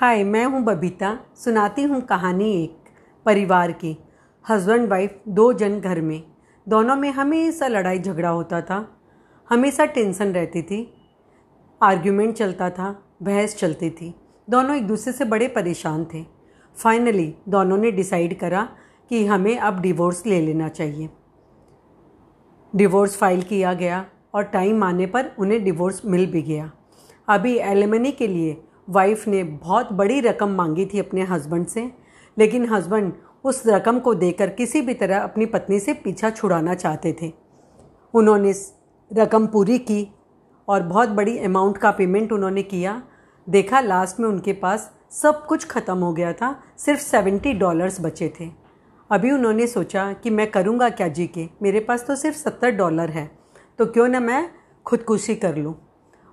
हाय, मैं हूँ बबीता, सुनाती हूँ कहानी एक, परिवार की। हस्बैंड वाइफ दो जन घर में। दोनों में हमेशा लड़ाई झगड़ा होता था। हमेशा टेंशन रहती थी। आर्ग्यूमेंट चलता था, बहस चलती थी। दोनों एक दूसरे से बड़े परेशान थे। फाइनली दोनों ने डिसाइड करा कि हमें अब डिवोर्स ले लेना चाहिए। डिवोर्स फ़ाइल किया गया और टाइम आने पर उन्हें डिवोर्स मिल भी गया। अभी एलिमनी के लिए वाइफ ने बहुत बड़ी रकम मांगी थी अपने हस्बैंड से, लेकिन हस्बैंड उस रकम को देकर किसी भी तरह अपनी पत्नी से पीछा छुड़ाना चाहते थे। उन्होंने रकम पूरी की और बहुत बड़ी अमाउंट का पेमेंट उन्होंने किया। देखा लास्ट में उनके पास सब कुछ ख़त्म हो गया था, सिर्फ़ सेवेंटी डॉलर्स बचे थे। अभी उन्होंने सोचा कि मैं करूँगा क्या जी के? मेरे पास तो सिर्फ़ सत्तर डॉलर है तो क्यों ना मैं खुदकुशी कर लूँ?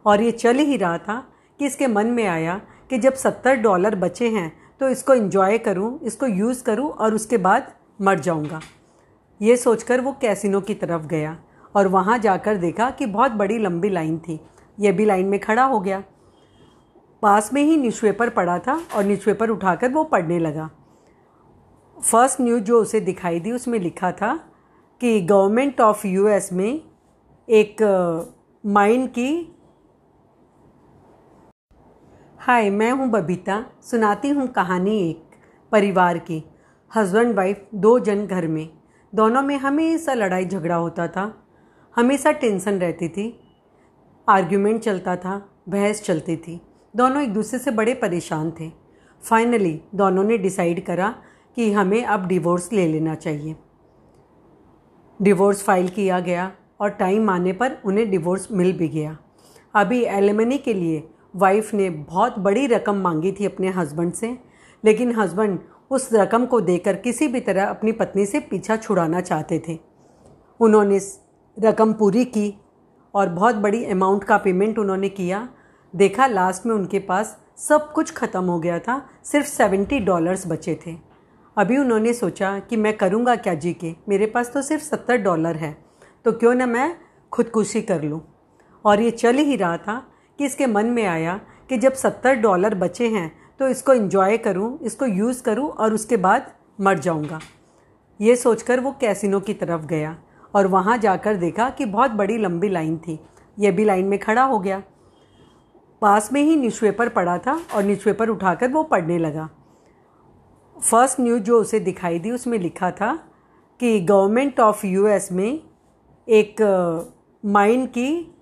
और ये चल ही रहा था कि इसके मन में आया कि जब सत्तर डॉलर बचे हैं तो इसको इन्जॉय करूँ, इसको यूज़ करूँ और उसके बाद मर जाऊँगा। ये सोचकर वो कैसिनो की तरफ़ गया और वहाँ जाकर देखा कि बहुत बड़ी लंबी लाइन थी। ये भी लाइन में खड़ा हो गया। पास में ही न्यूज़पेपर पड़ा था और न्यूज़पेपर उठाकर वो पढ़ने लगा। फ़र्स्ट न्यूज़ जो उसे दिखाई दी, उसमें लिखा था कि गवर्नमेंट ऑफ़ यूएस में एक माइन की हाय, मैं हूँ बबीता, सुनाती हूँ कहानी एक परिवार की। हस्बैंड वाइफ दो जन घर में। दोनों में हमेशा लड़ाई झगड़ा होता था, हमेशा टेंशन रहती थी आर्ग्यूमेंट चलता था, बहस चलती थी। दोनों एक दूसरे से बड़े परेशान थे। फाइनली दोनों ने डिसाइड करा कि हमें अब डिवोर्स ले लेना चाहिए। डिवोर्स फ़ाइल किया गया और टाइम आने पर उन्हें डिवोर्स मिल भी गया। अभी एलिमनी के लिए वाइफ ने बहुत बड़ी रकम मांगी थी अपने हस्बैंड से, लेकिन हस्बैंड उस रकम को देकर किसी भी तरह अपनी पत्नी से पीछा छुड़ाना चाहते थे। उन्होंने रकम पूरी की और बहुत बड़ी अमाउंट का पेमेंट उन्होंने किया। देखा लास्ट में उनके पास सब कुछ ख़त्म हो गया था, सिर्फ़ सेवेंटी डॉलर्स बचे थे। अभी उन्होंने सोचा कि मैं करूँगा क्या जी के? मेरे पास तो सिर्फ़ सत्तर डॉलर है तो क्यों ना मैं खुदकुशी कर लूँ? और ये चल ही रहा था कि इसके मन में आया कि जब सत्तर डॉलर बचे हैं तो इसको इन्जॉय करूँ, इसको यूज़ करूँ और उसके बाद मर जाऊँगा। ये सोचकर वो कैसिनो की तरफ़ गया और वहाँ जाकर देखा कि बहुत बड़ी लंबी लाइन थी। ये भी लाइन में खड़ा हो गया। पास में ही न्यूज़पेपर पड़ा था और न्यूज़पेपर उठाकर वो पढ़ने लगा। फ़र्स्ट न्यूज़ जो उसे दिखाई दी, उसमें लिखा था कि गवर्नमेंट ऑफ़ यूएस में एक माइन की